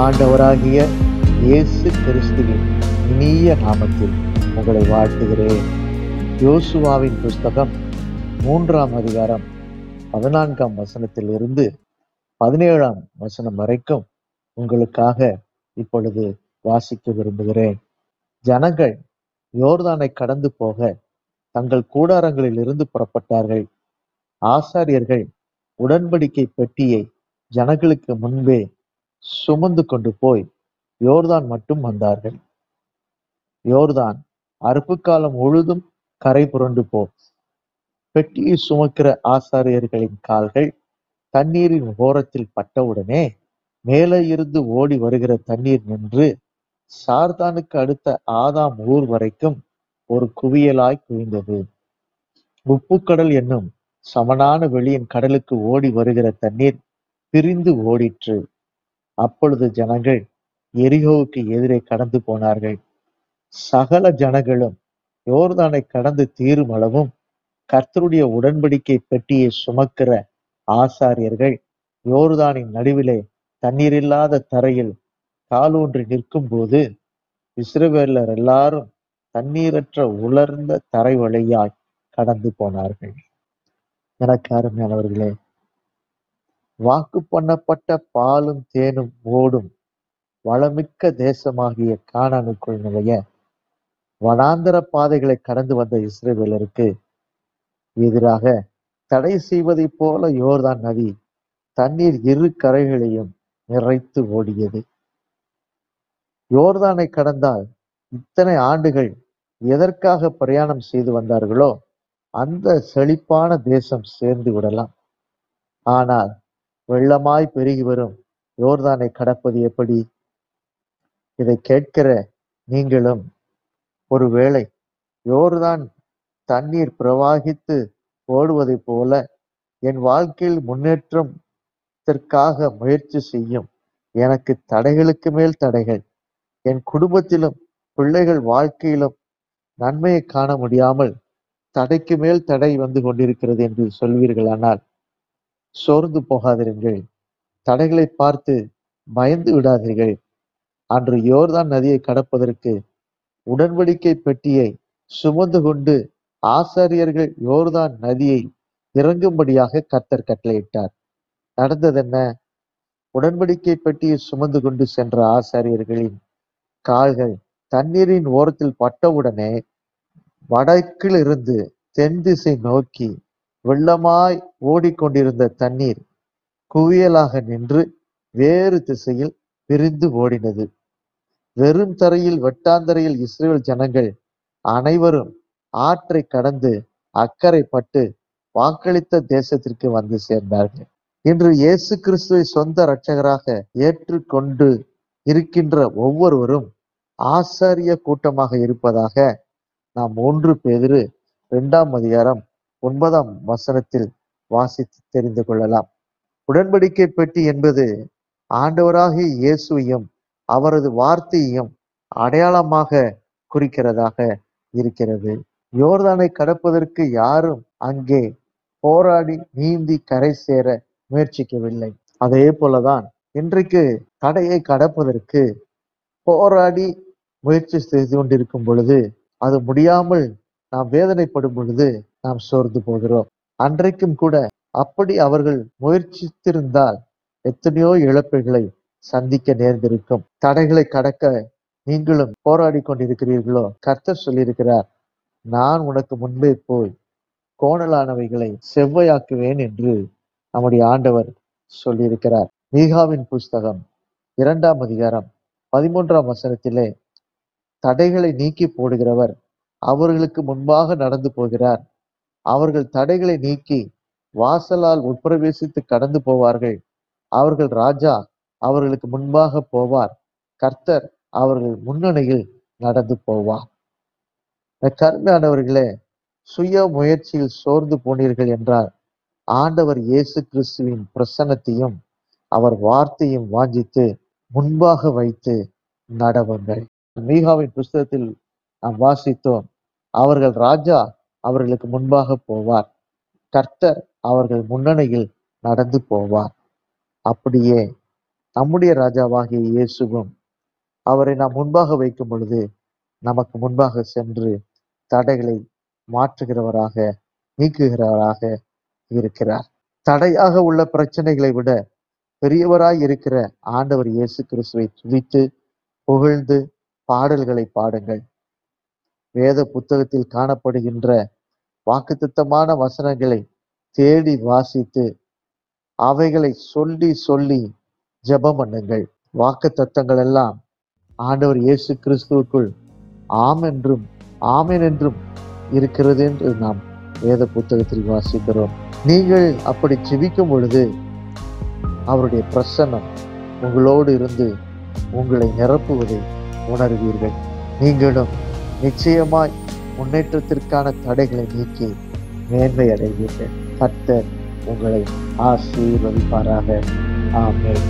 ஆண்டவராகிய இயேசு கிறிஸ்துவின் இனிய நாமத்தில் உங்களை வாழ்த்துகிறேன். யோசுவாவின் புஸ்தகம் மூன்றாம் அதிகாரம் பதினான்காம் வசனத்தில் இருந்து பதினேழாம் வசனம் வரைக்கும் உங்களுக்காக இப்பொழுது வாசிக்க விரும்புகிறேன். ஜனங்கள் யோர்தானை கடந்து போக தங்கள் கூடாரங்களில் இருந்து புறப்பட்டார்கள். ஆசாரியர்கள் உடன்படிக்கை பெட்டியை ஜனங்களுக்கு முன்பே சுமந்து கொண்டு போய் யோர்தான் மட்டும் வந்தார்கள். யோர்தான் அறுப்பு காலம் முழுதும் கரை புரண்டு போ பெட்டியை சுமக்கிற ஆசாரியர்களின் கால்கள் தண்ணீரின் ஓரத்தில் பட்டவுடனே மேலே இருந்து ஓடி வருகிற தண்ணீர் நின்று சார்தானுக்கு அடுத்த ஆதாம் ஊர் வரைக்கும் ஒரு குவியலாய் குவிந்தது. உப்புக்கடல் என்னும் சமனான வெளியின் கடலுக்கு ஓடி வருகிற தண்ணீர் பிரிந்து ஓடிற்று. அப்பொழுது ஜனங்கள் எரிகோவுக்கு எதிரே கடந்து போனார்கள். சகல ஜனங்களும் யோர்தானை கடந்து தீரும் அளவும் கர்த்தருடைய உடன்படிக்கை பெட்டியை சுமக்கிற ஆசாரியர்கள் யோர்தானின் நடுவிலே தண்ணீரில்லாத தரையில் காலூன்றி நிற்கும் போது இஸ்ரவேலர் எல்லாரும் தண்ணீரற்ற உலர்ந்த தரை வழியாய் கடந்து போனார்கள். எனக்கு அருமையானவர்களே வாக்கு பண்ணப்பட்ட பாலும் தேனும் ஓடும் வளமிக்க தேசமாகிய கானானுக்குள் நுழைய வனாந்தர பாதைகளை கடந்து வந்த இஸ்ரேவேலருக்கு எதிராக தடை செய்வதைப் போல யோர்தான் நதி தண்ணீர் இரு கரைகளையும் நிறைத்து ஓடியது. யோர்தானை கடந்தால் இத்தனை ஆண்டுகள் எதற்காக பிரயாணம் செய்து வந்தார்களோ அந்த செழிப்பான தேசம் சேர்ந்து விடலாம். ஆனால் வெள்ளமாய் பெருகி வரும். யோர்தானை கடப்பது எப்படி? இதை கேட்கிற நீங்களும் ஒருவேளை யோர்தான் தண்ணீர் பிரவாகித்து ஓடுவதை போல என் வாழ்க்கையில் முன்னேற்றத்திற்காக முயற்சி செய்யும். எனக்கு தடைகளுக்கு மேல் தடைகள். என் குடும்பத்திலும் பிள்ளைகள் வாழ்க்கையிலும் நன்மையை காண முடியாமல் தடைக்கு மேல் தடை வந்து கொண்டிருக்கிறது என்று சொல்வீர்களானால் சோர்ந்து போகாதிருங்கள். தடைகளை பார்த்து பயந்து விடாதீர்கள். அன்று யோர்தான் நதியை கடப்பதற்கு உடன்படிக்கை பெட்டியை சுமந்து கொண்டு ஆசாரியர்கள் யோர்தான் நதியை இறங்கும்படியாக கர்த்தர் கட்டளையிட்டார். நடந்ததென்ன? உடன்படிக்கை பெட்டியை சுமந்து கொண்டு சென்ற ஆசாரியர்களின் கால்கள் தண்ணீரின் ஓரத்தில் பட்டவுடனே வடக்கில் இருந்து தென் திசை நோக்கி வெள்ளமாய் ஓடிக்கொண்டிருந்த தண்ணீர் குவியலாக நின்று வேறு திசையில் பிரிந்து ஓடினது. வெறும் தரையில் வெட்டாந்தரையில் இஸ்ரேல் ஜனங்கள் அனைவரும் ஆற்றை கடந்து அக்கறை பட்டு வாக்களித்த தேசத்திற்கு வந்து சேர்ந்தார்கள். இன்று இயேசு கிறிஸ்துவை சொந்த இரட்சகராக ஏற்றுக்கொண்டு இருக்கின்ற ஒவ்வொருவரும் ஆசாரிய கூட்டமாக இருப்பதாக நாம் ஒன்று பேதிரு இரண்டாம் அதிகாரம் ஒன்பதாம் வசனத்தில் வாசித்து தெரிந்து கொள்ளலாம். உடன்படிக்கை பெட்டி என்பது ஆண்டவராகிய இயேசுவையும் அவரது வார்த்தையையும் அடையாளமாக குறிக்கிறதாக இருக்கிறது. யோர்தானை கடப்பதற்கு யாரும் அங்கே போராடி நீந்தி கரை சேர முயற்சிக்கவில்லை. அதே போலதான் இன்றைக்கு தடையை கடப்பதற்கு போராடி முயற்சி செய்து கொண்டிருக்கும் பொழுது அது முடியாமல் நாம் வேதனைப்படும் பொழுது நாம் சோர்ந்து போகிறோம். அன்றைக்கும் கூட அப்படி அவர்கள் முயற்சித்திருந்தால் எத்தனையோ இழப்புகளை சந்திக்க நேர்ந்திருக்கும். தடைகளை கடக்க நீங்களும் போராடி கொண்டிருக்கிறீர்களோ? கர்த்தர் சொல்லியிருக்கிறார் நான் உனக்கு முன்பே போய் கோணலானவைகளை செவ்வையாக்குவேன் என்று நம்முடைய ஆண்டவர் சொல்லியிருக்கிறார். மீகாவின் புஸ்தகம் இரண்டாம் அதிகாரம் பதிமூன்றாம் வசனத்திலே தடைகளை நீக்கி போடுகிறவர் அவர்களுக்கு முன்பாக நடந்து போகிறார். அவர்கள் தடைகளை நீக்கி வாசலால் உட்பிரவேசித்து கடந்து போவார்கள். அவர்கள் ராஜா அவர்களுக்கு முன்பாக போவார். கர்த்தர் அவர்கள் முன்னணியில் நடந்து போவார். கருமையானவர்களே சுய முயற்சியில் சோர்ந்து போனீர்கள் என்றால் ஆண்டவர் இயேசு கிறிஸ்துவின் பிரசன்னத்தையும் அவர் வார்த்தையும் வாஞ்சித்து முன்பாக வைத்து நடவுங்கள். மீகாவின் புஸ்தகத்தில் நாம் வாசித்தோம் அவர்கள் ராஜா அவர்களுக்கு முன்பாக போவார். கர்த்தர் அவர்கள் முன்னணியில் நடந்து போவார். அப்படியே நம்முடைய ராஜாவாகிய இயேசுவும் அவரை நாம் முன்பாக வைக்கும் பொழுது நமக்கு முன்பாக சென்று தடைகளை மாற்றுகிறவராக நீக்குகிறவராக இருக்கிறார். தடையாக உள்ள பிரச்சனைகளை விட பெரியவராய் இருக்கிற ஆண்டவர் இயேசு கிறிஸ்துவை துதித்து புகழ்ந்து பாடல்களை பாடுங்கள். வேத புத்தகத்தில் காணப்படுகின்ற வாக்குத்தத்தமான வசனங்களை தேடி வாசித்து அவைகளை சொல்லி சொல்லி ஜெபம் பண்ணுங்கள். வாக்கு தத்தங்கள் எல்லாம் ஆண்டவர் இயேசு கிறிஸ்துவுக்குள் ஆம் என்றும் ஆமென் என்றும் இருக்கிறது என்று நாம் வேத புத்தகத்தில் வாசிக்கிறோம். நீங்கள் அப்படி ஜெபிக்கும் பொழுது அவருடைய பிரசன்னம் உங்களோடு இருந்து உங்களை நிரப்புவதை உணர்வீர்கள். நீங்களும் நிச்சயமாய் முன்னேற்றத்திற்கான தடைகளை நீக்கி மேன்மை அடைவீர்கள். கர்த்தர் உங்களை ஆசீர்வதிப்பாராக. ஆமேன்.